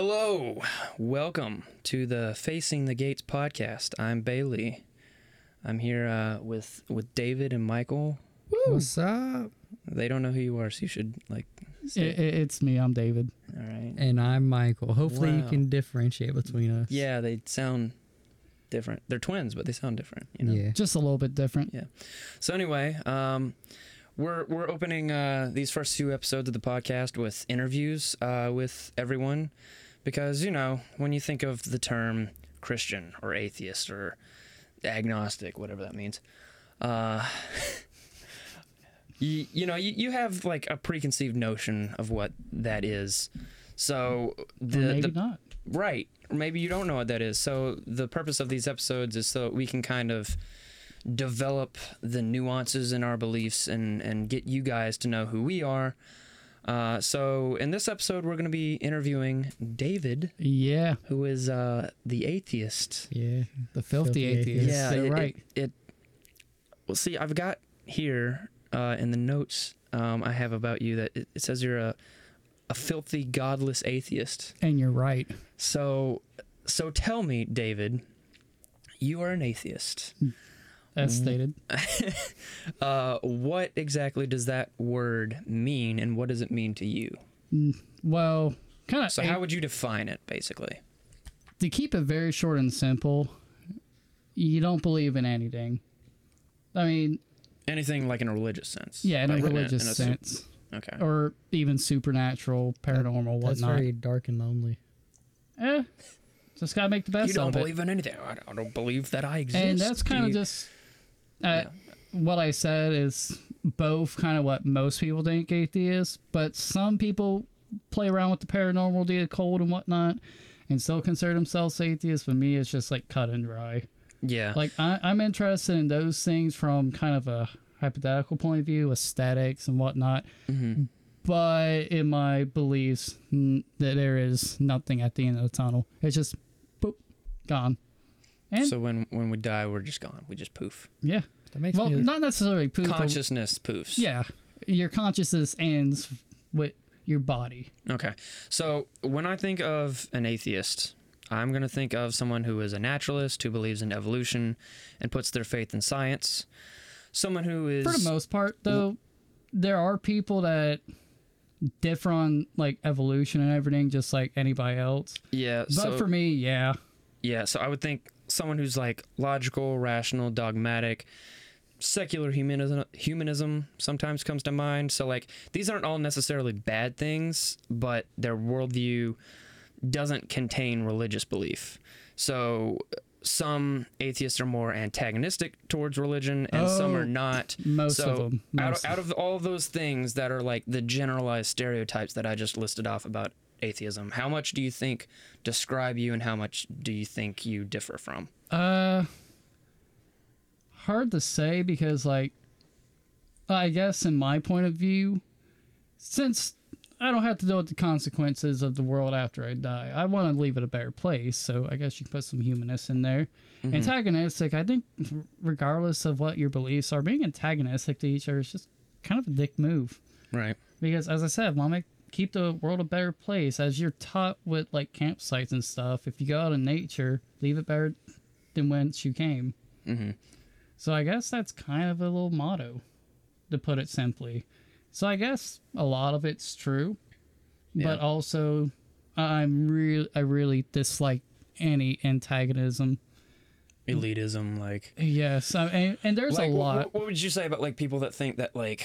Hello, welcome to the Facing the Gates podcast. I'm Bailey. I'm here uh, with with David and Michael. What's up? They don't know who you are, so you should like. I- Say, I- it's me. I'm David. all right. And I'm Michael. Hopefully you Wow. can differentiate between us. Yeah, they sound different. They're twins, but they sound different. You know. Yeah. Just a little bit different. Yeah. So anyway, um, we're we're opening uh, these first two episodes of the podcast with interviews uh, with everyone, because you know when you think of the term Christian or atheist or agnostic, whatever that means, uh, you you know you, you have like a preconceived notion of what that is. So the, maybe the not. Right. Maybe you don't know what that is. So the purpose of these episodes is so we can kind of develop the nuances in our beliefs and and get you guys to know who we are. Uh, so in this episode, we're going to be interviewing David, Yeah, who is uh, the atheist. Yeah. the filthy, Filthy atheist. atheist. They're it, right. It, it- well, see, I've got here uh, in the notes um, I have about you that it, it says you're a a filthy, godless atheist. and you're right. So, so tell me, David, you are an atheist. As Mm. stated. Uh, what exactly does that word mean, and what does it mean to you? Well, kind of. So, how would you define it, basically? to keep it very short and simple, you don't believe in anything. I mean, Anything like in a religious sense? yeah, in Like a religious in su- sense, okay. or even supernatural, paranormal, That's whatnot. very dark and lonely. Eh, just gotta make the best You don't of it. believe in anything. I I don't believe that I exist. and that's kind of just uh, Yeah. what I said is both kind of what most people think atheists, but some people play around with the paranormal, the occult, and whatnot, and still consider themselves atheists. For me, it's just like cut and dry. yeah. Like I, I'm interested in those things from kind of a hypothetical point of view, aesthetics and whatnot. hmm But in my beliefs, mm, that there is nothing at the end of the tunnel. It's just boop, gone. And So when when we die, we're just gone. We just poof. yeah, That makes well, me not necessarily poop. but- Consciousness poofs. Yeah, your consciousness ends with your body. Okay. So when I think of an atheist, I'm going to think of someone who is a naturalist, who believes in evolution and puts their faith in science. Someone who is. For the most part, though, there are people that differ on like evolution and everything, just like anybody else. Yeah. But so, for me, yeah, yeah. So I would think someone who's like logical, rational, dogmatic. Secular humanism, humanism sometimes comes to mind. So, like, these aren't all necessarily bad things, but their worldview doesn't contain religious belief. So, some atheists are more antagonistic towards religion, and some Oh, are not. most so, of them. out of, out of all of those things that are like the generalized stereotypes that I just listed off about atheism, how much do you think describe you, and how much do you think you differ from? Uh, hard to say because, like, I guess in my point of view, since I don't have to deal with the consequences of the world after I die, I want to leave it a better place. So I guess you can put some humanness in there. Mhm. Antagonistic, I think, regardless of what your beliefs are, being antagonistic to each other is just kind of a dick move. Right. Because as I said, make keep the world a better place. As you're taught with like campsites and stuff, if you go out in nature, leave it better than whence you came. hmm So I guess that's kind of a little motto, to put it simply. So I guess a lot of it's true, but also I'm real I really dislike any antagonism. Elitism, like. Yes, I, and, and there's Like, a lot. wh- What would you say about like people that think that like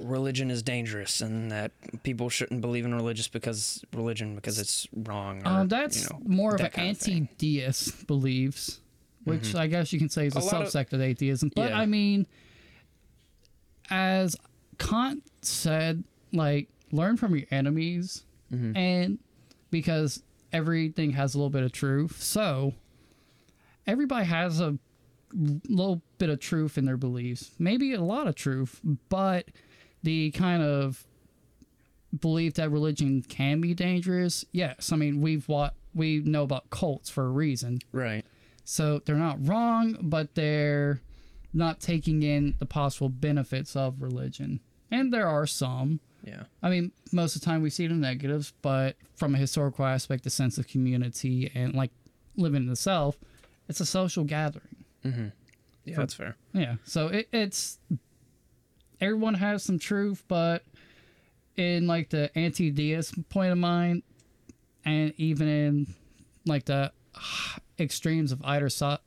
religion is dangerous and that people shouldn't believe in religious because religion because it's wrong? Or, Um, that's you know, more of that an of thing. anti-deist beliefs, which I guess you can say is a, A lot of- subsect of atheism. But Yeah. I mean, as Kant said, like learn from your enemies, Mhm. and because everything has a little bit of truth, so everybody has a little bit of truth in their beliefs, maybe a lot of truth, but the kind of belief that religion can be dangerous, yes. I mean, we've what we know about cults for a reason. Right. So they're not wrong, but they're not taking in the possible benefits of religion. And there are some, Yeah. I mean, most of the time we see the negatives, but from a historical aspect, the sense of community and like living in the South, it's a social gathering. Yeah, For- that's fair. Yeah. So it, it's everyone has some truth, but in like the anti-deist point of mind, and even in like the extremes of either side,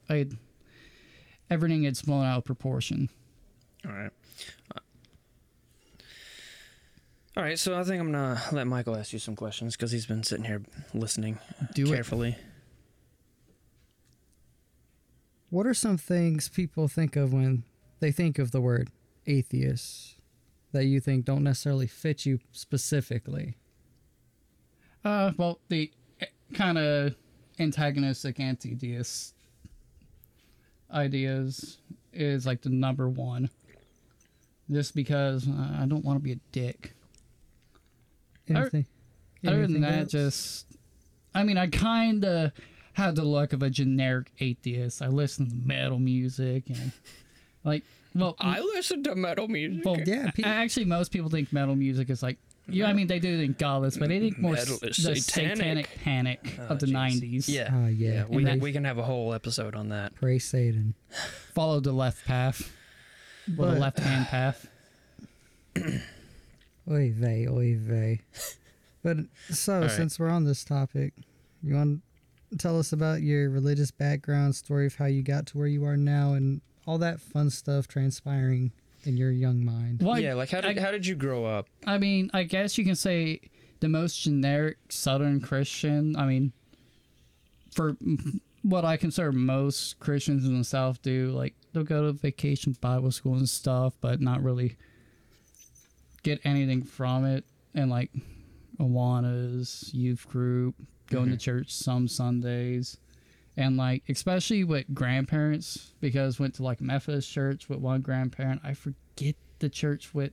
everything gets blown out of proportion. All right. Uh, All right, so I think I'm gonna let Michael ask you some questions because he's been sitting here listening Do it. carefully. What are some things people think of when they think of the word atheist that you think don't necessarily fit you specifically? Uh, well, the kind of antagonistic anti-deist ideas is like the number one. Just because uh, I don't want to be a dick. Other- Anything? Other than that, else? just I mean, I kind of had the look of a generic atheist. I listen to metal music and like, well, I listen to metal music. well, yeah, a- pe- actually, most people think metal music is like. Yeah, I mean they do think godless, but they think more Metal s- the satanic. satanic panic Oh, of the '90s. Yeah. Ah, yeah. we, And we can have a whole episode on that. Praise Satan. follow the left path, or the left hand path. Oy vey, oy vey. But so, right. since we're on this topic, you want to tell us about your religious background, story of how you got to where you are now, and all that fun stuff transpiring in your young mind. Well, yeah, like how did I- how did you grow up? I mean, I guess you can say the most generic Southern Christian. I mean, for what I consider most Christians in the South do, like they'll go to vacation Bible school and stuff, but not really get anything from it. And like Awana's youth group, going to mm-hmm. church some Sundays. And like especially with grandparents, because went to like Methodist church with one grandparent. I forget the church with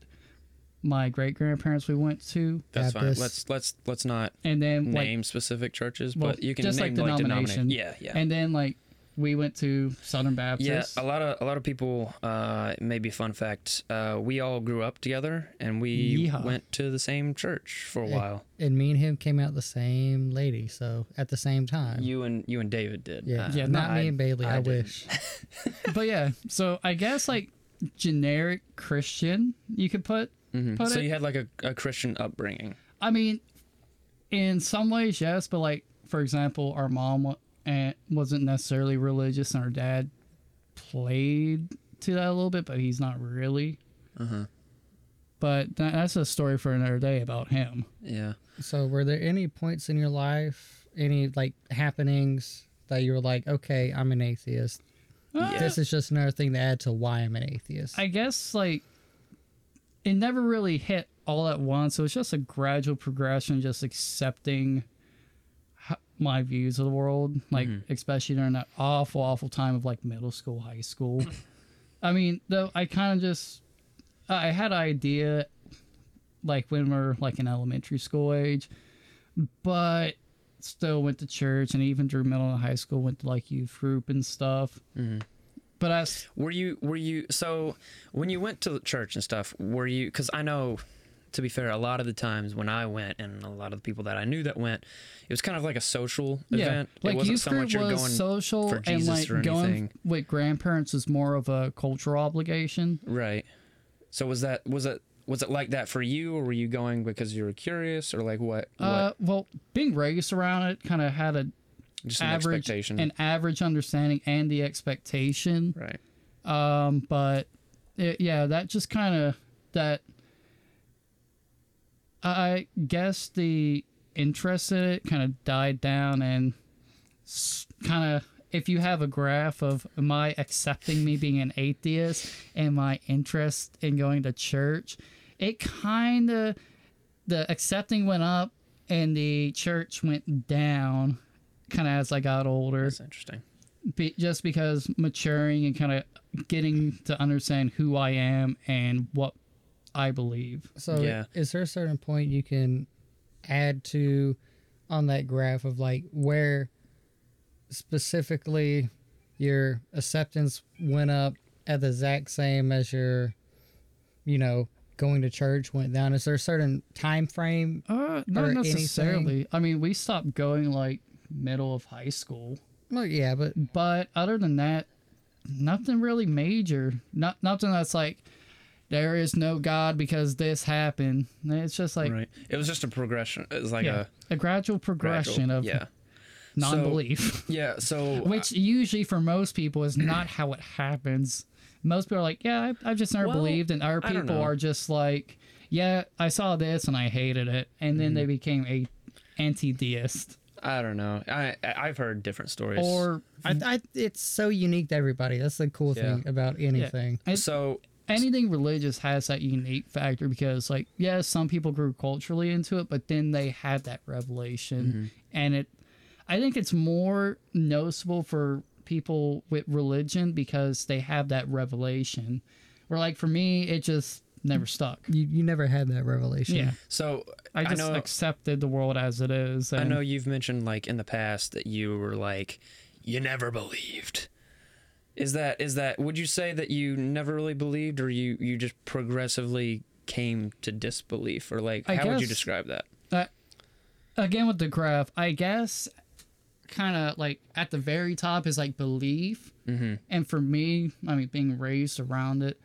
my great grandparents we went to, That's Baptist. fine. Let's let's let's not and then like name specific churches, well, but you can just name like like denomination. denomination. Yeah, yeah. and then like we went to Southern Baptist. Yeah, a lot of a lot of people. Uh, maybe fun fact. Uh, we all grew up together, and we Yeehaw. went to the same church for a Yeah. while. And me and him came out the same lady, so at the same time. You and you and David did. yeah, Uh, Yeah, not I- me and Bailey. I, I wish. but yeah, so I guess like generic Christian, you could put. Mhm. Put So it- you had like a, a Christian upbringing. I mean, in some ways, yes, but like for example, our mom and wasn't necessarily religious, and her dad played to that a little bit, but he's not really. Uh-huh. But that, that's a story for another day about him. Yeah. So, were there any points in your life, any like happenings that you were like, okay, I'm an atheist? Yeah. This is just another thing to add to why I'm an atheist. I guess like it never really hit all at once. It was just a gradual progression, just accepting h- my views of the world, like mm-hmm. especially during that awful, awful time of like middle school, high school. I mean, though I kind of just I had an idea like when we are like in elementary school age, but still went to church and even through middle and high school went to like youth group and stuff. Mm-hmm. But I Were you were you so when you went to church and stuff? Were you because I know. To be fair, a lot of the times when I went, and a lot of the people that I knew that went, it was kind of like a social event. Like it wasn't youth so group much you're was going social, for and like or going anything. with grandparents is more of a cultural obligation. Right. So was that was it was it like that for you, or were you going because you were curious, or like what? what Uh, well, being raised around it kind of had a just an average expectation, an average understanding and the expectation. right? Um, but it, yeah, that just kind of that. I guess the interest in it kind of died down and kind of if you have a graph of my accepting me being an atheist and my interest in going to church, it kind of the accepting went up and the church went down kind of as I got older That's interesting. be, just because maturing and kind of getting to understand who I am and what I believe. So, Yeah. is there a certain point you can add to on that graph of like where specifically your acceptance went up at the exact same as your, you know, going to church went down? Is there a certain time frame? Uh, not Or necessarily. I mean, we stopped going like middle of high school, Well, yeah, but but other than that, nothing really major. Not nothing that's like there is no God because this happened. It's just like right. It was just a progression. It was like yeah, a a gradual progression gradual- of yeah, non-belief, yeah. So which usually for most people is not how it happens. Most people are like, yeah, I, I've just never Well, believed, and other people are just like, yeah, I saw this and I hated it, and then mm-hmm. they became a anti-deist I don't know. I I- I've heard different stories. or I, I, it's so unique to everybody. That's the cool thing about anything. It- so anything religious has that unique factor because like yeah some people grew culturally into it but then they had that revelation Mm-hmm. and it i think it's more noticeable for people with religion because they have that revelation where like for me it just never stuck You, you never had that revelation. yeah so i just know accepted the world as it is I know you've mentioned like in the past that you were like you never believed. Is that is that would you say that you never really believed or you you just progressively came to disbelief or like I how would you describe that? again with the graph i guess kind of like at the very top is like belief Mm-hmm. and for me i mean being raised around it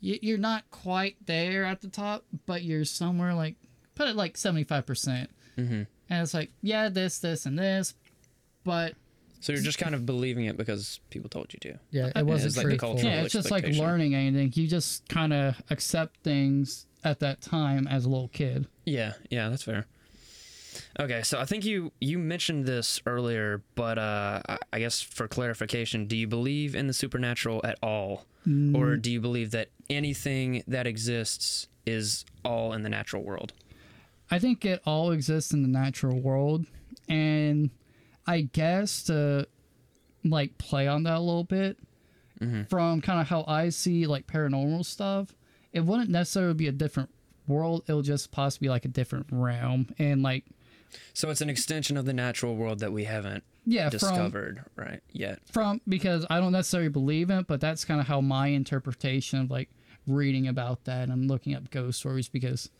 you're not quite there at the top but you're somewhere like put it like 75% Mm-hmm. and it's like yeah this this and this but So you're just kind of believing it because people told you to. Yeah, it wasn't it's like the truthful. cultural yeah it's just like learning anything you just kind of accept things at that time as a little kid Yeah, yeah, that's fair. Okay, so I think you you mentioned this earlier, but uh, I- I guess for clarification, do you believe in the supernatural at all, or do you believe that anything that exists is all in the natural world? I think it all exists in the natural world, and I guess to like play on that a little bit mm-hmm. from kind of how I see like paranormal stuff, it wouldn't necessarily be a different world. It'll just possibly like a different realm, and like So it's an extension of the natural world that we haven't yeah, from discovered right yet. from because I don't necessarily believe it, but that's kind of how my interpretation of like reading about that and looking up ghost stories because.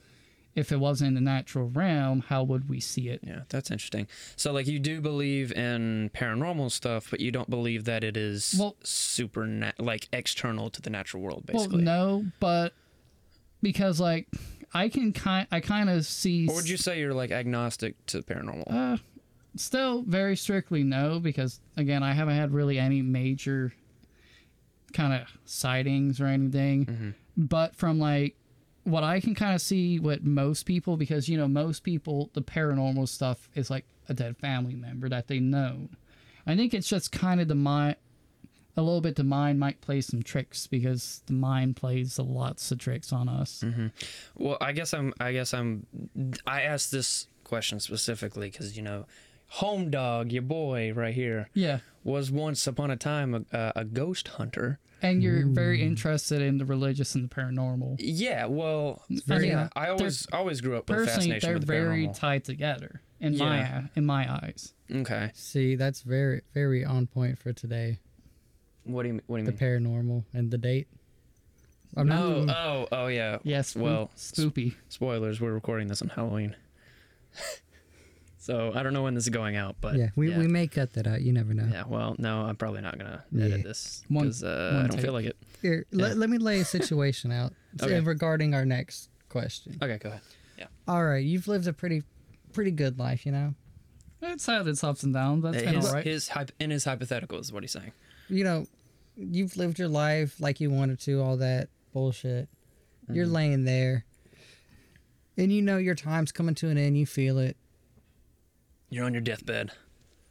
If it wasn't in the natural realm, how would we see it? Yeah, that's interesting. So like you do believe in paranormal stuff, but you don't believe that it is Well- super like external to the natural world, basically. Well, no, but because like I can kind I kind of see Or would you say you're like agnostic to paranormal? uh still very strictly no because again I haven't had really any major kind of sightings or anything. But from like what I can kind of see with most people because you know most people the paranormal stuff is like a dead family member that they know. I think it's just kind of the mind a little bit the mind might play some tricks because the mind plays lots of tricks on us. Mm-hmm. Well, I guess I'm. I guess I'm. I asked this question specifically because you know, home dog, your boy right here, Yeah. was once upon a time a, a ghost hunter. And you're very interested in the religious and the paranormal. Yeah, well, very- yeah, I always always grew up with Personally, fascination they're with the very paranormal. tied together in my Yeah. in my eyes. okay, See, that's very, very on point for today. what do you what do you The mean? The paranormal and the date. I'm not. Oh, oh, oh, yeah. Yes. Well, spoopy. spoilers. We're recording this on Halloween, so I don't know when this is going out, but yeah, we, yeah. we may cut that out. You never know. Yeah, well, no, I'm probably not gonna edit Yeah. this because uh, I don't take. feel like it. Here, Yeah. let, let me lay a situation out Okay. regarding our next question. Okay, go ahead. Yeah. All right, you've lived a pretty, pretty good life, you know. It's had its ups and downs. That's been his, all right. his in his hypothetical is what he's saying. You know, you've lived your life like you wanted to. All that bullshit. You're Mm-hmm. laying there, and you know your time's coming to an end. You feel it. You're on your deathbed.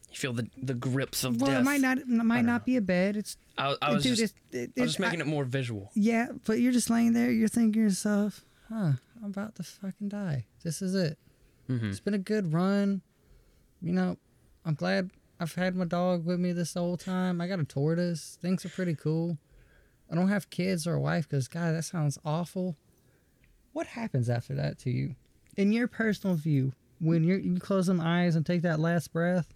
You feel the the grips of Well, death. it might not. It might not be a bed. It's I, I was dude. just, it's, it, I was just making I- it more visual. Yeah, but you're just laying there. You're thinking to yourself, "Huh, I'm about to fucking die. This is it. Mm-hmm. It's been a good run. You know, I'm glad I've had my dog with me this whole time. I got a tortoise. Things are pretty cool. I don't have kids or a wife because, God, that sounds awful. What happens after that to you? In your personal view, when you close them eyes and take that last breath,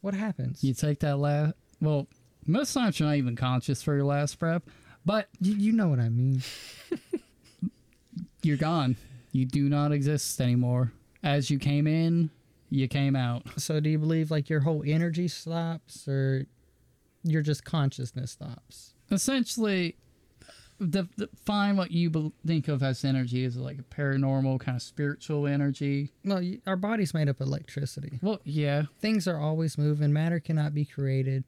what happens? You take that last. Well, most times you're not even conscious for your last breath, but You, you know what I mean. you're gone. You do not exist anymore. As you came in, you came out. So do you believe like your whole energy stops or your just consciousness stops? Essentially, the, the find what you think of as energy is like a paranormal kind of spiritual energy. Well, our body's made up of electricity. Well, yeah. Things are always moving. Matter cannot be created.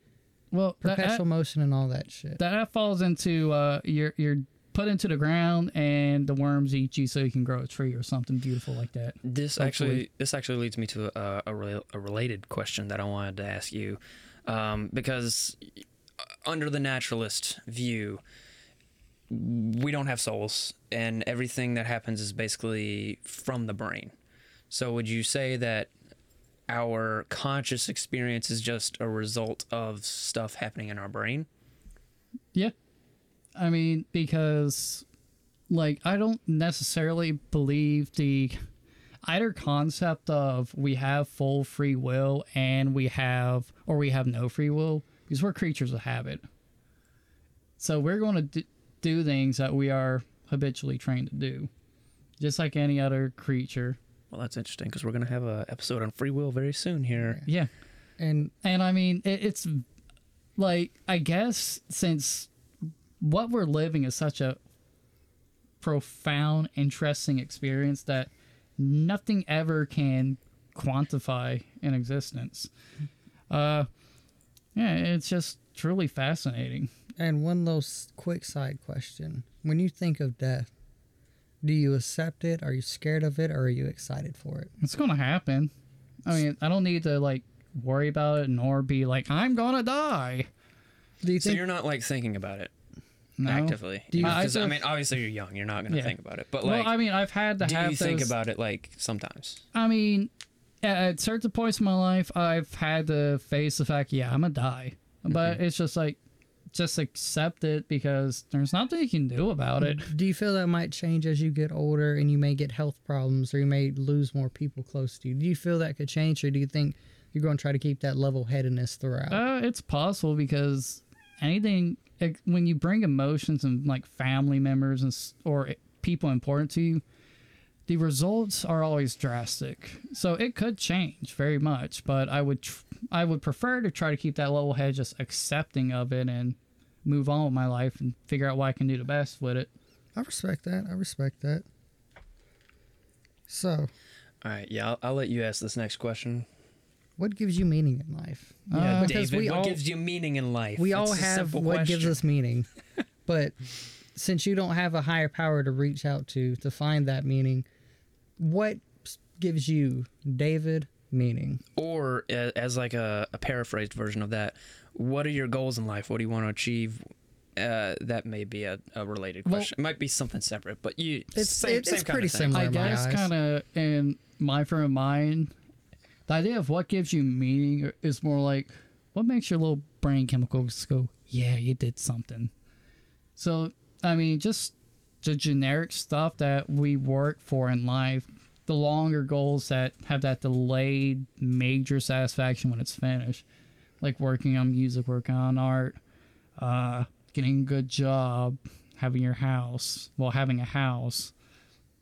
Well, that, Perpetual motion and all that shit. that, that falls into uh, you're you're put into the ground and the worms eat you so you can grow a tree or something beautiful like that. This Hopefully. actually this actually leads me to a, a, rela- a related question that I wanted to ask you, um, because uh, under the naturalist view, we don't have souls, and everything that happens is basically from the brain. So would you say that our conscious experience is just a result of stuff happening in our brain? Yeah. I mean, because like I don't necessarily believe the either concept of we have full free will and we have or we have no free will because we're creatures of habit. So we're going to do things that we are habitually trained to do, just like any other creature. Well, that's interesting because we're gonna have a episode on free will very soon here. Yeah. and And I mean, it, it's like, I guess since what we're living is such a profound, interesting experience that nothing ever can quantify in existence. Uh, yeah, it's just truly fascinating. And one little quick side question. When you think of death, do you accept it? Are you scared of it or are you excited for it? It's going to happen. I mean, I don't need to like worry about it nor be like, I'm going to die. Do you So think you're not like thinking about it No. actively. Do you- Because I, I- mean, obviously you're young. You're not gonna Yeah. think about it. But well, like, I mean, I've had to do have you think about it like sometimes? I mean, at, at certain points in my life, I've had to face the fact, yeah, I'm gonna die. Mm-hmm. But it's just like, just accept it because there's nothing you can do about it. do you feel that might change as you get older and you may get health problems or you may lose more people close to you? Do you feel that could change or do you think you're going to try to keep that level headedness throughout? Uh, it's possible because anything when you bring emotions and like family members and or people important to you, the results are always drastic. So it could change very much, but I would tr- I would prefer to try to keep that level head, just accepting of it and move on with my life and figure out what I can do the best with it. I respect that. I respect that. So, All right, yeah, I'll, I'll let you ask this next question. what gives you meaning in life? Yeah, Uh, because David, we what all- gives you meaning in life? We It's all a have simple what gives us meaning. but since you don't have a higher power to reach out to to find that meaning, what gives you, David, meaning? Or as like a, a paraphrased version of that, what are your goals in life? What do you want to achieve? Uh, that may be a, a related Well- question. it might be something separate, but you It's- same, it- same it's kind pretty of thing. similar. I in guess kind of in my frame of mind, the idea of what gives you meaning is more like what makes your little brain chemicals go, yeah, you did something. So, I mean, just the generic stuff that we work for in life, the longer goals that have that delayed major satisfaction when it's finished, like working on music, working on art, uh, getting a good job, having your house, well, having a house,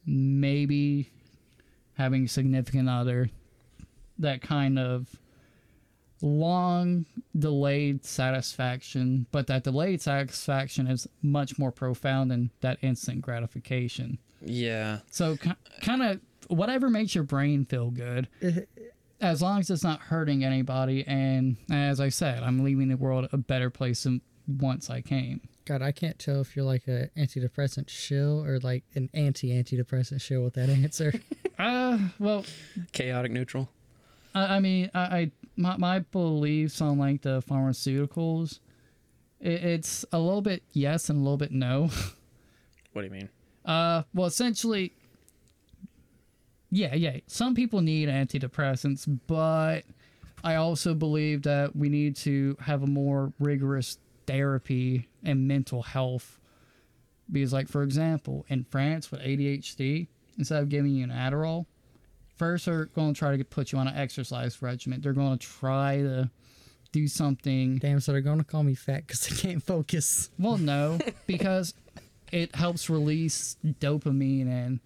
maybe having a significant other, that kind of long delayed satisfaction, but that delayed satisfaction is much more profound than that instant gratification. Yeah, So, kind of whatever makes your brain feel good, as long as it's not hurting anybody. And as I said, I'm leaving the world a better place than once I came. God, I can't tell if you're like a antidepressant shill or like an anti-antidepressant shill with that answer. Uh, well, chaotic neutral. I, I mean, I, I my, my beliefs on like the pharmaceuticals, it, it's a little bit yes and a little bit no. What do you mean? Uh, well, essentially, yeah, yeah. Some people need antidepressants, but I also believe that we need to have a more rigorous therapy and mental health. Because, like for example, in France with ADHD, instead of giving you an Adderall, first they're going to try to put you on an exercise regimen. They're going to try to do something Damn, so they're gonna call me fat because I can't focus. well, no, because it helps release dopamine and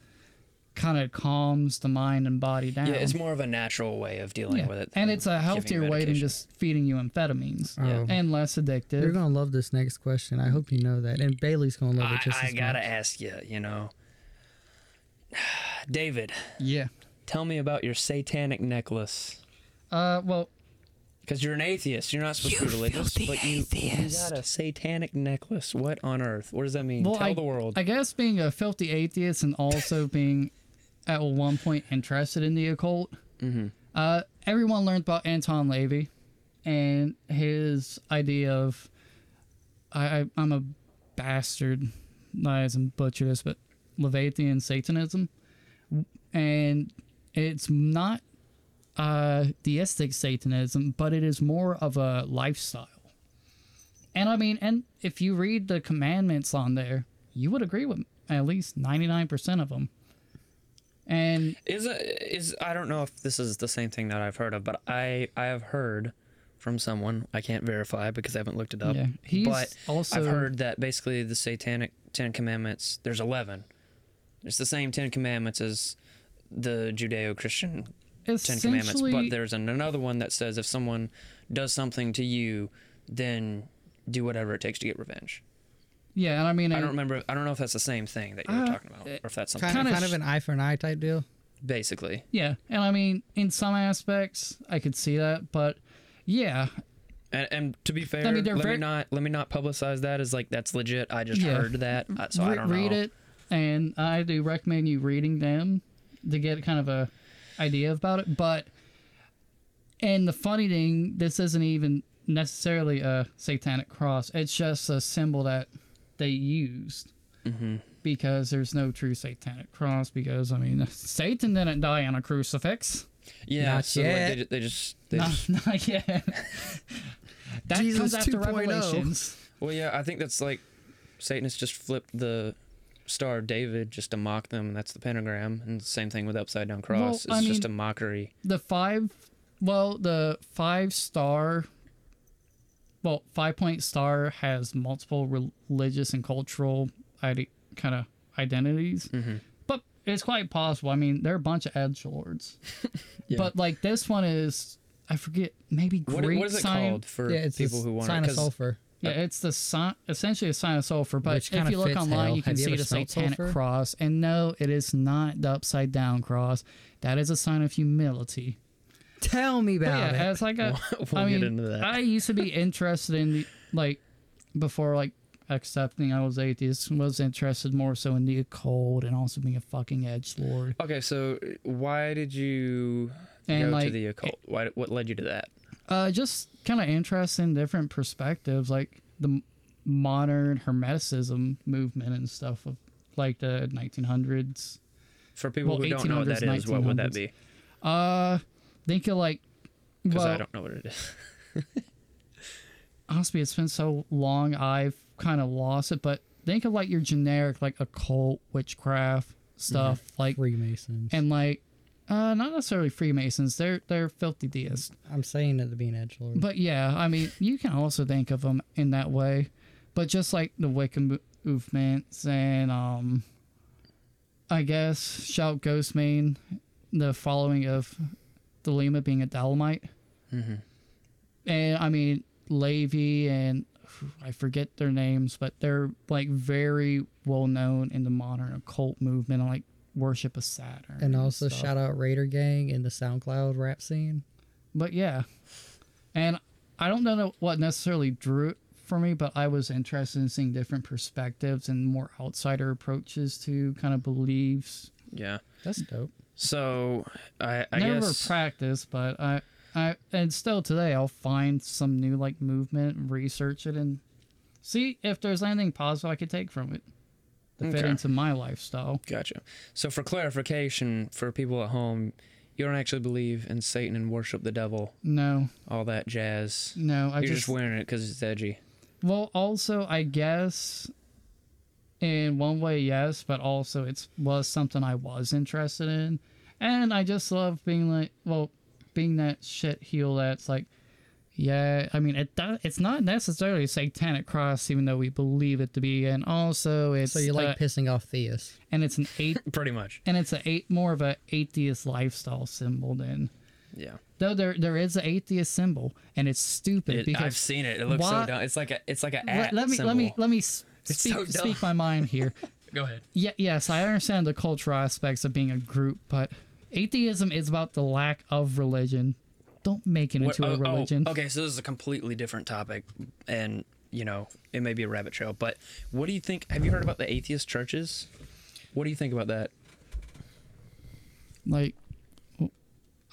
kind of calms the mind and body down. Yeah, it's more of a natural way of dealing Yeah. with it. and it's a healthier way than just feeding you amphetamines Yeah. and less addictive. You're gonna love this next question. I hope you know that, and Bailey's gonna love it I, just I as gotta much. ask you, you know, David, yeah. tell me about your satanic necklace. Uh, well, Because you're an atheist, you're not supposed to be religious, but you, you got a satanic necklace. What on earth? What does that mean? well, Tell I, the world. I guess being a filthy atheist and also being at one point interested in the occult. Mhm. Uh, everyone learned about Anton LaVey and his idea of I, I I'm a bastard, lies and butcher this, but LaVeyan Satanism, and it's not uh, theistic Satanism, but it is more of a lifestyle. And I mean, and if you read the commandments on there, you would agree with at least 99% of them. And Is it is I don't know if this is the same thing that I've heard of, but I I have heard from someone I can't verify because I haven't looked it up. Yeah, he's but also- I've heard that basically the Satanic Ten Commandments. There's eleven. It's the same Ten Commandments as the Judeo-Christian Ten Commandments, but there's an, another one that says if someone does something to you, then do whatever it takes to get revenge. Yeah, and I mean, I I- don't remember. I don't know if that's the same thing that you were Uh, talking about, or if that's something Kind of, Kinda kind of sh- an eye for an eye type deal. basically. yeah, and I mean, in some aspects, I could see that, but yeah, And, and to be fair, mean, let very- me not let me not publicize that as like that's legit. I just Yeah. heard that, uh, so I don't know. read it, and I do recommend you reading them to get kind of a idea about it. But and the funny thing, this isn't even necessarily a satanic cross. It's just a symbol that they used Mm-hmm. because there's no true satanic cross. Because I mean, Satan didn't die on a crucifix. Yeah, Not so like, they, they just they Not, just, not yet. that Jesus comes after 2.0. Revelations. well, yeah, I think that's like Satanists just flipped the Star of David just to mock them, and that's the pentagram, and the same thing with upside down cross. Well, it's I just a mockery. the five well the five star well five point star has multiple religious and cultural ide- kind of identities Mhm. but it's quite possible i mean there are a bunch of edge lords Yeah. but like this one is i forget maybe What, Greek what is it sign called for Yeah, it's people who want sign it? of sulfur. yeah it's the sign essentially a sign of sulfur but Which if you look online hell. you can you see the smelled satanic sulfur? cross and no it is not the upside down cross that is a sign of humility Tell me But about yeah, it. as like a, We'll I get mean, into that. I used to be interested in the like before like accepting I was atheist was interested more so in the occult and also being a fucking edge lord. Okay, so why did you And, go to the occult? Why, what led you to that? Uh, just kind of interest in different perspectives, like the modern hermeticism movement and stuff of like the 1900s. For people Well, who don't know what that is, what would that be? Uh, think of like Because well, I don't know what it is. honestly, it's been so long, I've kind of lost it. But think of like your generic, like occult witchcraft stuff, like Freemasons. and like, uh, not necessarily Freemasons. They're they're filthy deists. I'm saying it to be an edge lord. But yeah, I mean, you can also think of them in that way. But just like the Wicca mo- movements and um, I guess Shout Ghostmane, the following of Thelema being a Thelemite. Mm-hmm. and I mean LaVey and I forget their names, but they're like very well known in the modern occult movement, and like worship of Saturn. and also stuff. shout out Raider Gang in the SoundCloud rap scene. But yeah, and I don't know what necessarily drew it for me, but I was interested in seeing different perspectives and more outsider approaches to kind of beliefs. Yeah. That's dope. So I, I Never guess practiced, but I, I, and still today I'll find some new like movement, and research it, and see if there's anything positive I could take from it to fit into my lifestyle. Gotcha. So for clarification, for people at home, you don't actually believe in Satan and worship the devil, No, all that jazz. no, I You're just, just, wearing it because it's edgy. well, also I guess in one way yes, but also it's was something I was interested in, and I just love being like, well, being that shit heel that's like, Yeah, I mean, it do- it's not necessarily a satanic cross, even though we believe it to be, and also it's So you like uh, pissing off theists. and it's an eight, Pretty much. and it's a eight more of a atheist lifestyle symbol than Yeah. though there there is an atheist symbol, and it's stupid It, because I've seen it. It looks why- so dumb. It's like a it's like a let, at let me let me symbol. let me s- It's speak, so speak my mind here. Go ahead. Yeah, yes, I understand the cultural aspects of being a group, but atheism is about the lack of religion. Don't make it What- into oh, a oh, religion. okay, so this is a completely different topic, and you know it may be a rabbit trail. But what do you think? Have you heard about the atheist churches? What do you think about that? Like,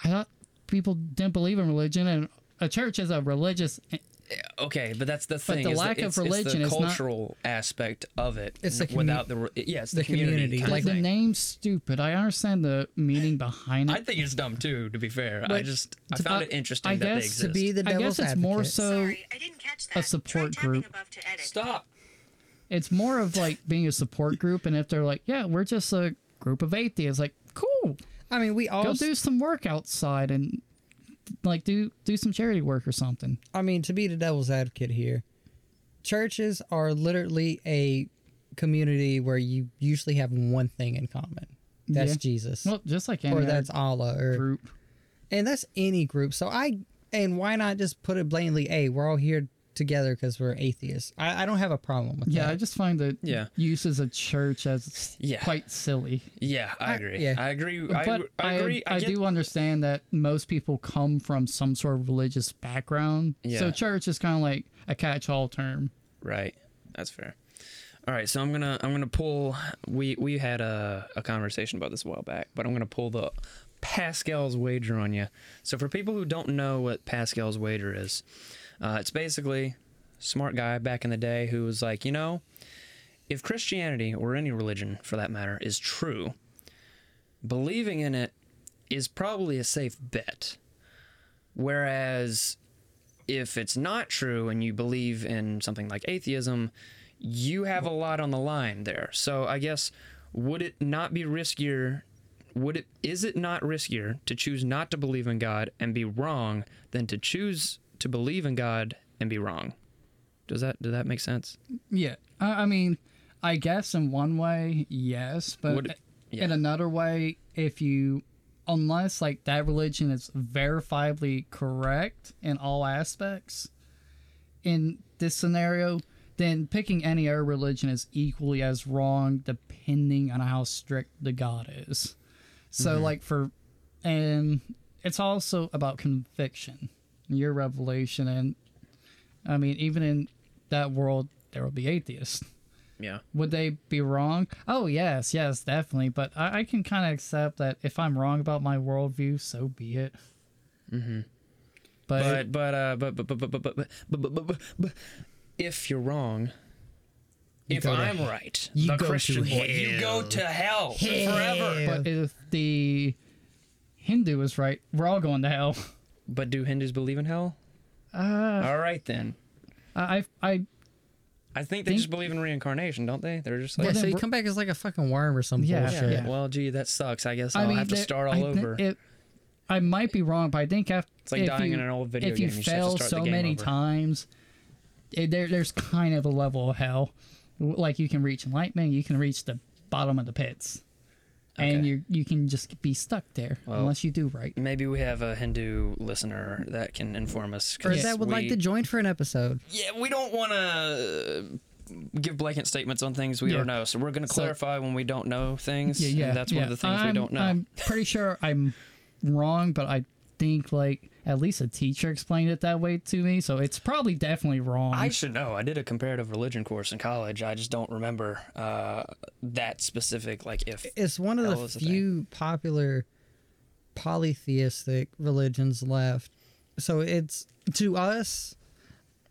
I thought people didn't believe in religion, and a church is a religious. Eh, Okay, but that's the thing. But the is that lack of it's, it's religion the is not- cultural aspect of it. It's the commu- without the yes, yeah, the, the community. community, like the name's stupid. I understand the meaning behind it. I think it's dumb too. To be fair, I just I found I- it interesting I that they guess exist. To be the I devil's guess it's more advocate. so Sorry, I didn't catch that. a support Try group. above to edit. Stop. it's more of like being a support group, and if they're like, yeah, we're just a group of atheists, like, cool, I mean, we all. go do some work outside and like do do some charity work or something. I mean, to be the devil's advocate here, churches are literally a community where you usually have one thing in common. That's Yeah. Jesus, Well, just like any or that's Allah, or group. and that's any group. So I and why not just put it blatantly? Hey, we're all here together because we're atheists. I, I don't have a problem with that. Yeah, I just find the Yeah. uses of church as Yeah. quite silly. Yeah, I I- agree. yeah. I agree. I, But agree- I agree. I, get- do understand that most people come from some sort of religious background. Yeah. So church is kind of like a catch-all term. Right. That's fair. All right, so I'm gonna I'm gonna pull. We we had a, a conversation about this a while back, but I'm gonna pull the Pascal's wager on you. So for people who don't know what Pascal's wager is, uh, it's basically smart guy back in the day who was like, you know, if Christianity or any religion for that matter is true, believing in it is probably a safe bet. Whereas if it's not true and you believe in something like atheism, you have a lot on the line there. So I guess would it not be riskier would it is it not riskier to choose not to believe in God and be wrong than to choose to believe in God and be wrong? Does that does that make sense? Yeah, I, I mean, I guess in one way, yes, but Would yeah. in another way, if you, unless like that religion is verifiably correct in all aspects, in this scenario, then picking any other religion is equally as wrong, depending on how strict the God is. So, Mm-hmm. like for, and it's also about conviction, your revelation, and I mean, even in that world, there will be atheists. Yeah. Would they be wrong? Oh, yes, yes, definitely. But I, I can kind of accept that if I'm wrong about my worldview, so be it. Mm-hmm. But, But but uh but but but but but but but, but, but, but, but if you're wrong, if I'm hell. right, You the go to Christian boy, you go to hell, forever. but if the Hindu is right, we're all going to hell. But do Hindus believe in hell? Uh, All right then. I, I, I think they Think- just believe in reincarnation, don't they? They're just like, Yeah, then so you come back as like a fucking worm or some Yeah, bullshit. yeah. well, gee, that sucks. I guess I I'll mean, have to there- start all I thi- over. It, I might be wrong, but I think after It's like if dying you, in an old video if you game. You just have to fail start the so game many over. times, it, there, there's kind of a level of hell. Like you can reach enlightenment, you can reach the bottom of the pits, and you you can just be stuck there Well- unless you do right. Maybe we have a Hindu listener that can inform us. Or that would like to join for an episode. Yeah, we don't want to uh, give blanket statements on things we Yeah. don't know. So we're going to So- clarify when we don't know things. Yeah, yeah. and that's one yeah. of the things I'm, we don't know. I'm pretty sure I'm wrong, but I think like at least a teacher explained it that way to me, so it's probably definitely wrong. I should know. I did a comparative religion course in college. I just don't remember uh, that specific. Like if It's one of Hell the is thing. few popular polytheistic religions left. So it's to us,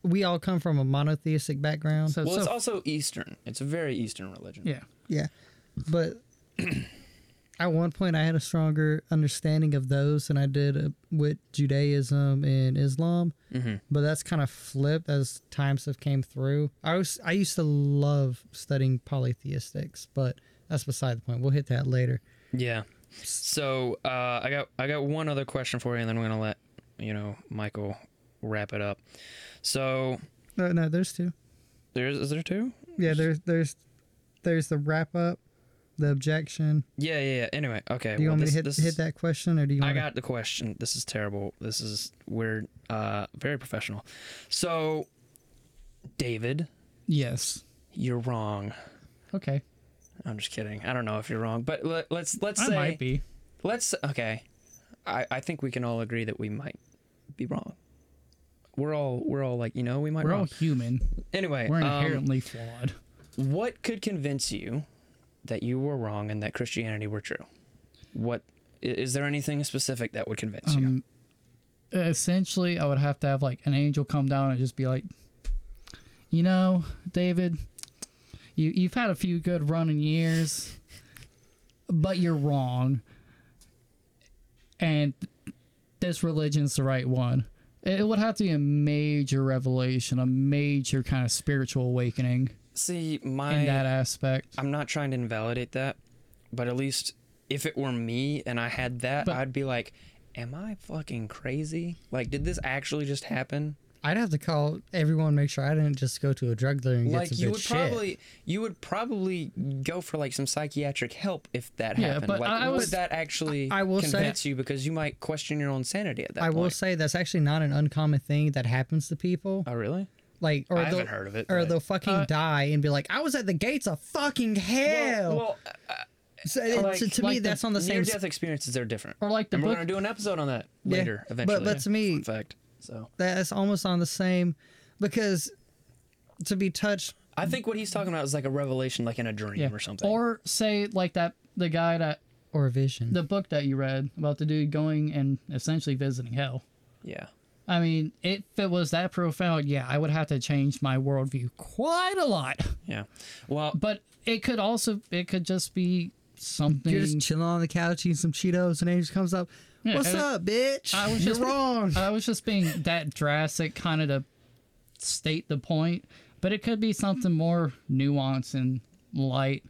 we all come from a monotheistic background. so, well, so it's also Eastern. It's a very Eastern religion. yeah. Yeah. But at one point, I had a stronger understanding of those than I did uh, with Judaism and Islam. hmm But that's kind of flipped as times have came through. I was I used to love studying polytheistics, but that's beside the point. We'll hit that later. Yeah. So uh, I got I got one other question for you, and then I'm gonna let you know Michael wrap it up. So No, no, there's two. there's is there two? Yeah, there's there's there's the wrap up, the objection. Yeah, yeah. yeah. Anyway, okay. Do you well, want me to hit hit is- that question, or do you? I got the question. This is terrible. This is we're uh very professional. So, David, Yes. you're wrong. Okay. I'm just kidding. I don't know if you're wrong, but let, let's let's I say might be. let's okay. I I think we can all agree that we might be wrong. We're all we're all like you know we might We're wrong. all human. anyway. We're um, inherently flawed. what could convince you that you were wrong and that Christianity were true? What is there anything specific that would convince you? Um, essentially, I would have to have like an angel come down and just be like, you know, David, you you've had a few good running years, but you're wrong, and this religion's the right one. It would have to be a major revelation, a major kind of spiritual awakening See, in my that aspect. I'm not trying to invalidate that, but at least if it were me and I had that, But- I'd be like, "Am I fucking crazy? Like, did this actually just happen?" I'd have to call everyone, make sure I didn't just go to a drug dealer and Like, get some you would shit. probably you would probably go for like some psychiatric help if that Yeah, happened. but like, I- would was- that actually I will say- convince you because you might question your own sanity at that I point? will say that's actually not an uncommon thing that happens to people. Oh, really? Like, or I they'll, haven't heard of it. or but- they'll fucking Uh, die and be like, "I was at the gates of fucking hell." Well, so, like- to, to like me, the that's on the same. near death experiences are different. Or like the and we're gonna do an episode on that Yeah, later but- eventually. but to me- Fun fact. So That's almost on the same, because to be touched. I think what he's talking about is like a revelation, like in a dream yeah. or something. Or say like that the guy that Or a vision. the book that you read about the dude going and essentially visiting hell. yeah. I mean, if it was that profound, yeah, I would have to change my worldview quite a lot. Yeah. Well, But it could also, it could just be something. You're just chilling on the couch eating some Cheetos, and Angel comes up. Yeah, What's up, bitch? I was You're just wrong. I was just being that drastic, kind of to state the point. But it could be something more nuanced and light.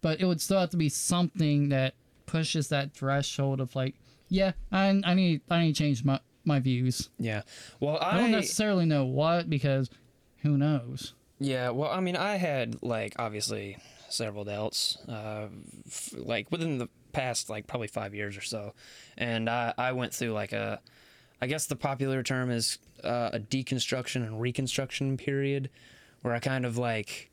But it would still have to be something that pushes that threshold of like, yeah, I, I need I need to change my my views. yeah. Well, I don't necessarily know what because who knows. yeah. Well, I mean, I had like obviously several doubts, uh, f- like within the past like probably five years or so, and I I went through like a, I guess the popular term is uh, a deconstruction and reconstruction period, where I kind of like.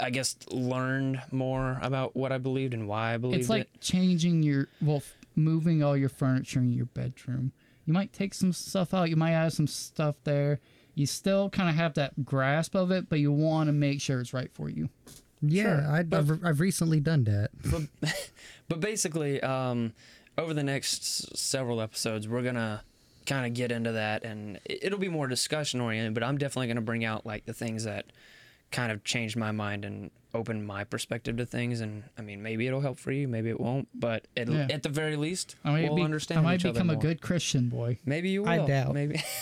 I guess learned more about what I believed and why I believed It's like it. changing your well, f- moving all your furniture in your bedroom. You might take some stuff out. You might add some stuff there. You still kind of have that grasp of it, but you want to make sure it's right for you. yeah, sure, I, but- I've, I've recently done that. but, but basically, um, over the next several episodes, we're gonna kind of get into that, and it'll be more discussion oriented. But I'm definitely gonna bring out like the things that kind of changed my mind and opened my perspective to things. And I mean, maybe it'll help for you, maybe it won't. But it, Yeah. at the very least, I might, we'll be, understand I might become a good Christian boy. Maybe you will. I doubt. Maybe.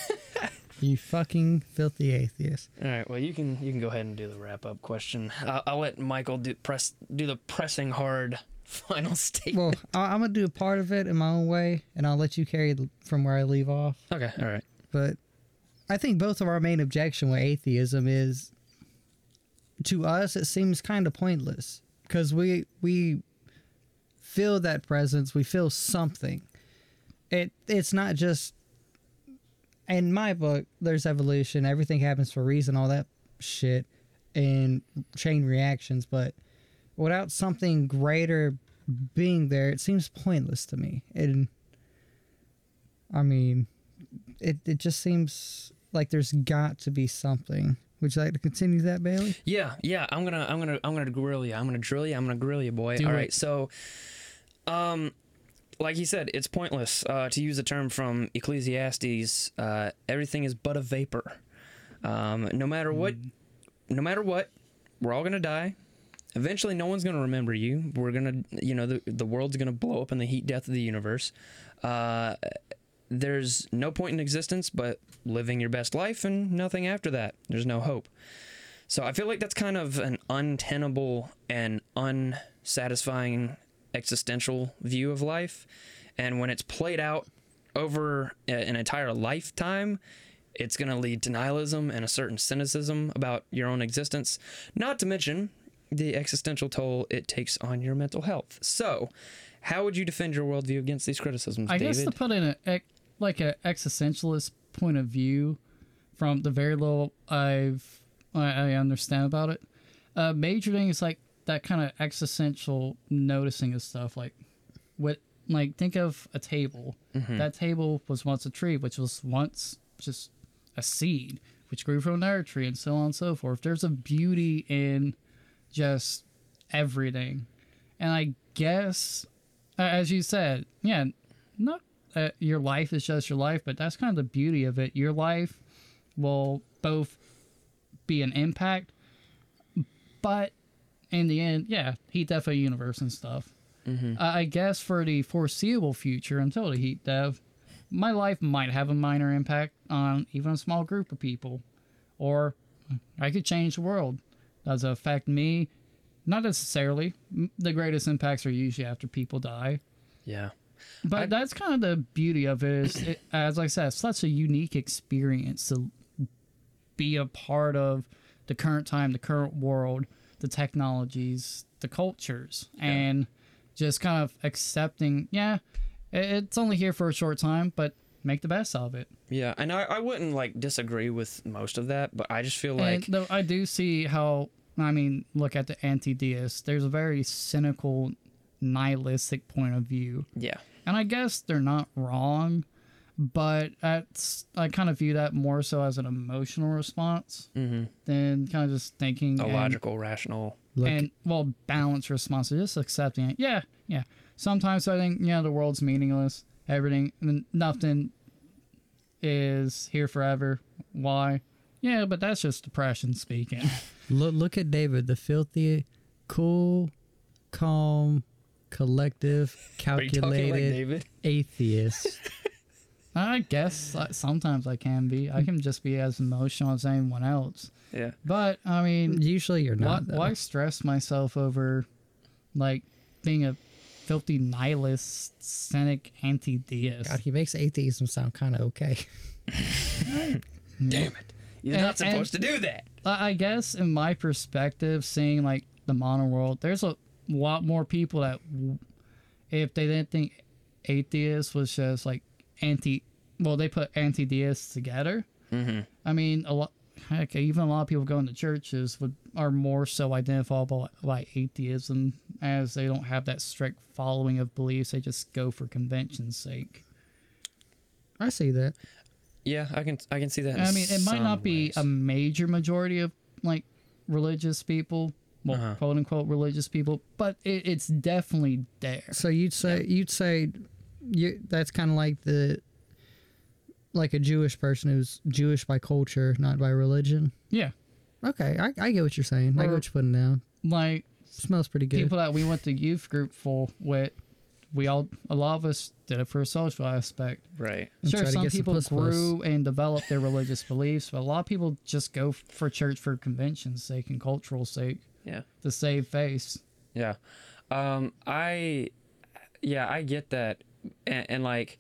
You fucking filthy atheist. All right. Well, you can you can go ahead and do the wrap up question. I'll, I'll let Michael do press do the pressing hard final statement. Well, I, I'm gonna do a part of it in my own way, and I'll let you carry from where I leave off. okay. All right. But I think both of our main objection with atheism is to us it seems kind of pointless because we we feel that presence, we feel something. It it's not just in my book. There's evolution. Everything happens for a reason. All that shit and chain reactions, but without something greater being there, it seems pointless to me. And I mean, it it just seems like there's got to be something. Would you like to continue that, Bailey? Yeah, yeah. I'm gonna, I'm gonna, I'm gonna grill you. I'm gonna drill you. I'm gonna grill you, boy. Do All it. right. So, um, like he said, it's pointless uh, to use a term from Ecclesiastes. Uh, everything is but a vapor. Um, no matter what, no matter what, we're all gonna die. Eventually, no one's gonna remember you. We're gonna, you know, the the world's gonna blow up in the heat death of the universe. Uh, there's no point in existence but living your best life and nothing after that. There's no hope. So I feel like that's kind of an untenable and unsatisfying existential view of life. And when it's played out over an entire lifetime, it's going to lead to nihilism and a certain cynicism about your own existence, not to mention the existential toll it takes on your mental health. So, how would you defend your worldview against these criticisms, I David? guess to put in a like an existentialist point of view, from the very little I've I, I understand about it, uh, major thing is like that kind of existential noticing of stuff. Like, what like think of a table. That table was once a tree, which was once just a seed, which grew from another tree, and so on and so forth. There's a beauty in just everything, and I guess as you said, yeah, not uh, your life is just your life, but that's kind of the beauty of it. Your life will both be an impact, but in the end, yeah, heat death of universe and stuff. Uh, I guess for the foreseeable future, until the heat death, my life might have a minor impact on even a small group of people, or I could change the world. Does it affect me? Not necessarily. The greatest impacts are usually after people die. yeah. But I- that's kind of the beauty of it. Is it, as I said, it's such a unique experience to be a part of the current time, the current world, the technologies, the cultures, and just kind of accepting. Yeah, it's only here for a short time, but make the best of it. Yeah, and I, I wouldn't like disagree with most of that, but I just feel like and though I do see how, I mean, look at the anti-deists. There's a very cynical, nihilistic point of view. yeah, and I guess they're not wrong, but that's I kind of view that more so as an emotional response mm-hmm. than kind of just thinking a and, logical, rational. Look, and well balanced response. So just accepting it. Yeah, yeah. Sometimes I think yeah the world's meaningless. Everything and nothing is here forever. Why? Yeah, but that's just depression speaking. look, look at David, the filthy, cool, calm, collective, Are you talking like calculated atheist. I guess sometimes I can be. I can just be as emotional as anyone else. Yeah. But I mean, Usually you're not. though. why stress myself over like being a filthy nihilist, cynic, anti-deist? God, he makes atheism sound kind of okay. Damn it! You're And- not supposed to do that. I I guess in my perspective, seeing like the mono world, there's a lot more people that, if they didn't think atheist was just like anti, well, they put anti-deists together. Mm-hmm. I mean, a lot. Heck, even a lot of people going to churches would are more so identifiable by atheism, as they don't have that strict following of beliefs. They just go for convention's sake. I see that. Yeah, I can I can see that. I mean, it might not be a major majority of like religious people, well, Uh-huh. quote unquote religious people, but it, it's definitely there. So you'd say you'd say you that's kind of like the like a Jewish person who's Jewish by culture, not by religion. Yeah, Okay, I, I get what you're saying. I get Or- what you're putting down. like Smells pretty good. people that we went to youth group for with, we all a lot of us did it for a social aspect. right. And Sure, some get some people puss puss. grew and developed their religious beliefs, but a lot of people just go for church for convention's sake and cultural sake Yeah. to save face. Yeah. Um, I, yeah, I get that. And, and like,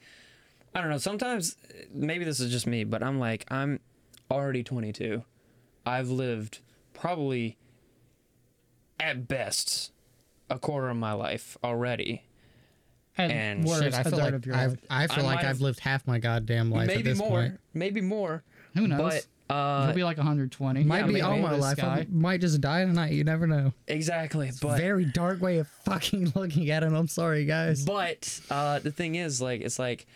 I don't know, sometimes maybe this is just me, but I'm like, I'm already 22. I've lived probably at best a quarter of my life already. And, And worse, Shit, I a feel third like of your I've, life. I feel I like I've lived half my goddamn life at maybe this more, point. maybe more. Who knows? But uh, He'll be like 120. Might be maybe all my this life. I might just die tonight. You never know. exactly. It's But Very dark way of fucking looking at it. I'm sorry, guys. But uh, the thing is, like, it's like,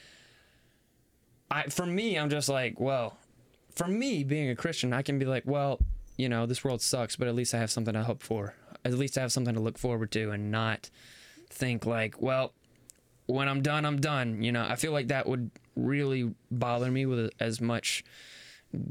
I for me, I'm just like, well, for me being a Christian, I can be like, well, you know, this world sucks, but at least I have something to hope for. At least I have something to look forward to, and not think like, well, when I'm done, I'm done. You know, I feel like that would really bother me with as much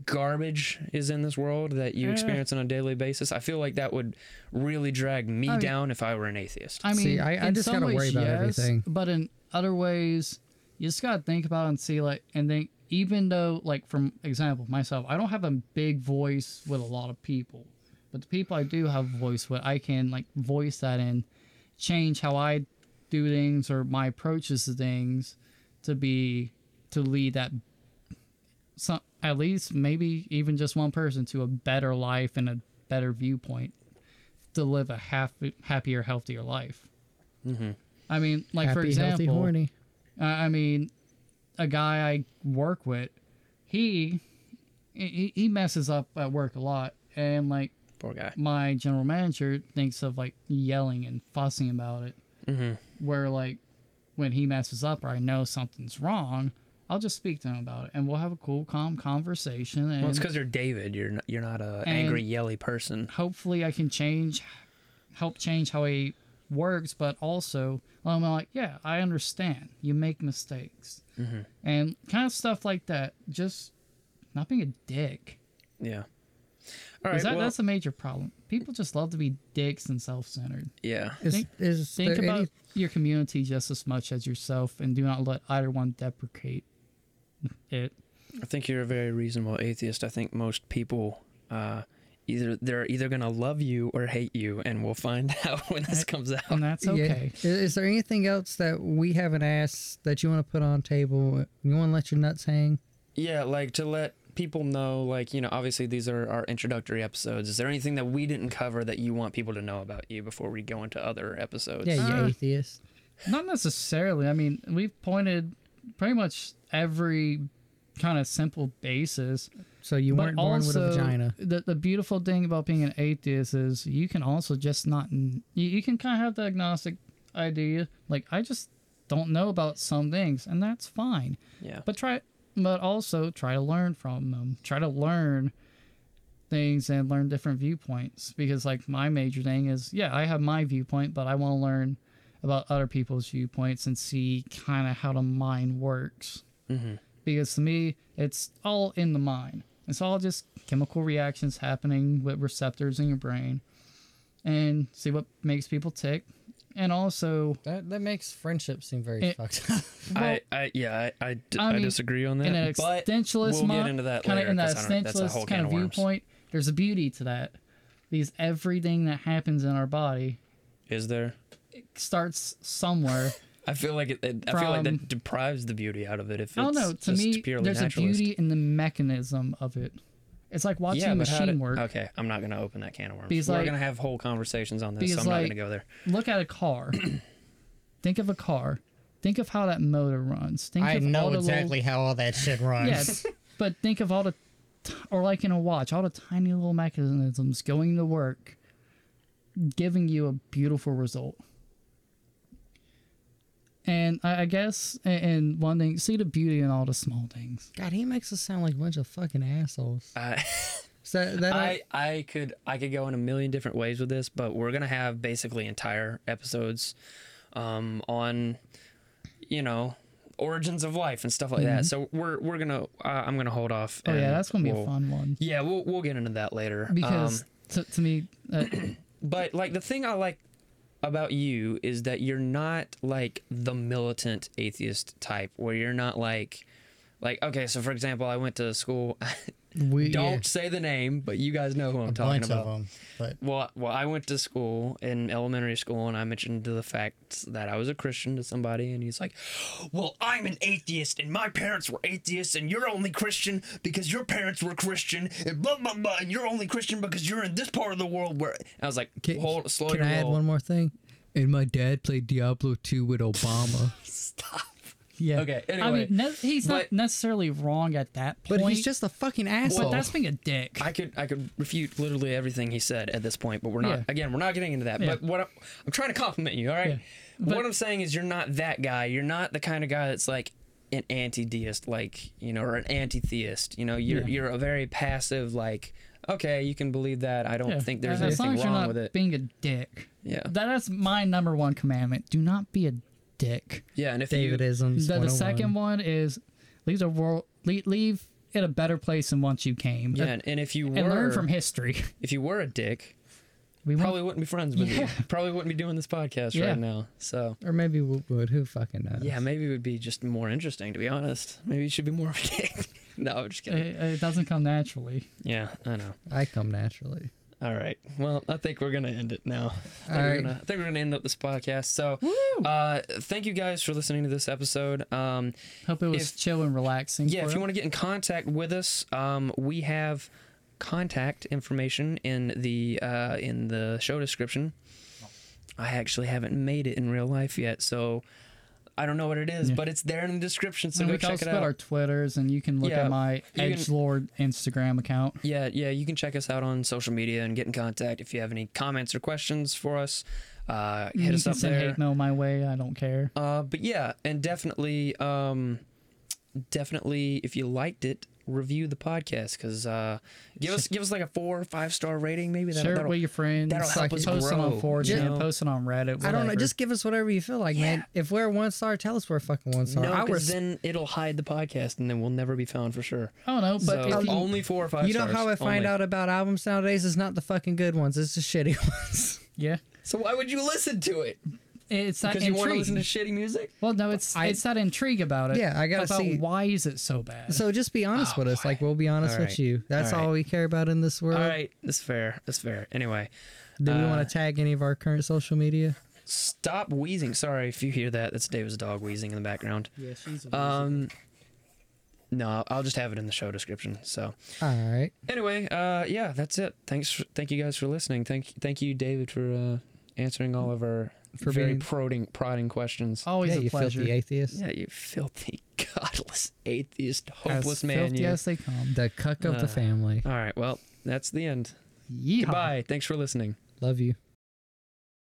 garbage is in this world that you mm. experience on a daily basis. I feel like that would really drag me oh, I mean- down if I were an atheist. I mean, See, I- I in just some gotta worry ways, about yes, everything. But in other ways, you just gotta think about it and see like, and think even though, like, from example, myself, I don't have a big voice with a lot of people, but the people I do have a voice with, I can like voice that and change how I do things or my approaches to things to be to lead that some at least maybe even just one person to a better life and a better viewpoint to live a happy, happier, healthier life. Mm-hmm. I mean, like for example, healthy, horny. uh, I mean, a guy I work with, he he, he messes up at work a lot, and like Poor guy. my general manager thinks of like yelling and fussing about it. Mm-hmm. Where like when he messes up or I know something's wrong, I'll just speak to him about it, and we'll have a cool, calm conversation. And Well, it's because you're David. You're not, you're not a angry, yelly person. hopefully I can change, help change how he works, but also I'm like, yeah, I understand. You make mistakes, Mm-hmm. and kind of stuff like that. Just not being a dick. Yeah. All 'Cause right. that, well, that's a major problem. People just love to be dicks and self-centered. yeah. Think- is Think about any, your community just as much as yourself, and do not let either one deprecate it. I think you're a very reasonable atheist. I think most people uh, either they're either gonna love you or hate you, and we'll find out when this comes out. and that's yeah. okay. Is, is there anything else that we haven't asked that you want to put on table? You want to let your nuts hang? Yeah, like to let people know, like you know, obviously these are our introductory episodes. Is there anything that we didn't cover that you want people to know about you before we go into other episodes? Yeah, you Uh, atheist. Not necessarily. I mean, we've pointed pretty much every kind of simple basis. So you but weren't born with a vagina. The the beautiful thing about being an atheist is you can also just not. You, you can kind of have the agnostic idea, like I just don't know about some things, and that's fine. Yeah. But try, but also try to learn from them. Try to learn things and learn different viewpoints because like my major thing is yeah i have my viewpoint but i want to learn about other people's viewpoints and see kind of how the mind works Mm-hmm. because to me it's all in the mind it's all just chemical reactions happening with receptors in your brain and see what makes people tick and also That that makes friendship seem very It- fucked up. I, I, yeah, I, I, d- I I mean, disagree on that. in an but existentialist we'll mo- get into that kind of in that 'cause I don't- that's a whole existentialist kind of of viewpoint there's a beauty to that because everything that happens in our body Is there? Starts somewhere I feel like it, it I feel like that deprives the beauty out of it. If it's i don't know to just me purely there's naturalist. a beauty in the mechanism of it it's like watching yeah, a machine did- work Okay, I'm not gonna open that can of worms. Because, We're like- gonna have whole conversations on this, so I'm not gonna go there. look at a car think of a car think of how that motor runs think I of know all the little- exactly how all that shit runs. Yes, but think of all the, t- or like in a watch, all the tiny little mechanisms going to work, giving you a beautiful result. And I, I guess, a- and one thing, see the beauty in all the small things. God, he makes us sound like a bunch of fucking assholes. I, So that, that I, I could I could go in a million different ways with this, but we're gonna have basically entire episodes um, on you know origins of life and stuff like that. So we're we're gonna uh, I'm gonna hold off. Mm-hmm. Oh yeah, that's gonna be we'll- a fun one Yeah, we'll we'll get into that later. because Um, to, to me, uh, but like the thing I like about you is that you're not like the militant atheist type where you're not like like okay so for example i went to school we don't yeah, say the name but you guys know who i'm a talking about them. But well well i went to school in elementary school and i mentioned the fact that i was a christian to somebody and he's like well i'm an atheist and my parents were atheists and you're only christian because your parents were christian and blah blah blah and you're only christian because you're in this part of the world where i was like can, hold slow can your I add one more thing? And my dad played Diablo 2 with Obama. Stop. Yeah. Okay, I anyway, mean, ne- he's not necessarily wrong at that point. but he's just a fucking asshole. But that's being a dick. I could I could refute literally everything he said at this point, but we're not. Yeah. Again, we're not getting into that. Yeah. But what I'm, I'm trying to compliment you. All right. Yeah. But- what I'm saying is you're not that guy. You're not the kind of guy that's like an anti-deist, like you know, or an anti-theist. You know, you're Yeah. you're a very passive, like okay, you can believe that. I don't Yeah. think there's as long anything as you're wrong not with it. being a dick. Yeah. That, that's my number one commandment. Do not be a dick. Yeah, and if you Davidisms. The, the oh second one is leave the world leave, leave it a better place than once you came. yeah, and, and if you were and learn from history. if you were a dick, We probably wouldn't be friends with Yeah. you. Probably wouldn't be doing this podcast Yeah. right now. So Or maybe we would. Who fucking knows? Yeah, maybe it would be just more interesting, to be honest. Maybe you should be more of a dick. no, I'm just it, kidding. it doesn't come naturally. Yeah, I know. I come naturally. All right. Well, I think we're gonna end it now. I think, All we're right. gonna, I think we're gonna end up this podcast. So, uh, thank you guys for listening to this episode. Um, Hope it was If- chill and relaxing. yeah, for if you you. want to get in contact with us, um, we have contact information in the uh, in the show description. I actually haven't made it in real life yet, so I don't know what it is, Yeah. but it's there in the description. So and go we can check also it out. our Twitters, and you can look Yeah, at my Edge Lord Instagram account. Yeah, yeah, you can check us out on social media and get in contact if you have any comments or questions for us. Uh, hit you us can up send there. hate mail my way. I don't care. Uh, but yeah, and definitely, um, definitely, if you liked it, review the podcast because uh, give us give us like a four or five star rating, maybe. That'll, Share it with your friends. that'll help us post it grow, on 4chan, know? post it on Reddit. I don't know. Just give us whatever you feel like, man. If we're one star, tell us we're fucking one star. No, I because was, then it'll hide the podcast, and then we'll never be found for sure. I don't know, but so you, only four or five. you know stars, how I find only. out about albums nowadays? It's not the fucking good ones. It's the shitty ones. yeah, So why would you listen to it? It's that Because you want to intrigue. listen to shitty music? well, no, it's I- it's that intrigue about it. Yeah, I gotta about see- why is it so bad. So just be honest with us. Like we'll be honest All with right. you. That's All all, right. we care about in this world. All right, that's fair. That's fair. Anyway, Do we Uh, want to tag any of our current social media? stop wheezing. Sorry if you hear that. That's David's dog wheezing in the background. yeah, she's a Um, no, I'll just have it in the show description. So All right. anyway, uh, yeah, that's it. Thanks, for, thank you guys for listening. Thank, thank you, David, for uh, answering all of our For very being- prodding, prodding questions. always yeah, a you pleasure. filthy atheist. Yeah, you filthy, godless, atheist, As hopeless man. filthy You. as they come. The cuck of Uh, the family. All right, well, that's the end. Yeehaw. Goodbye. Thanks for listening. Love you.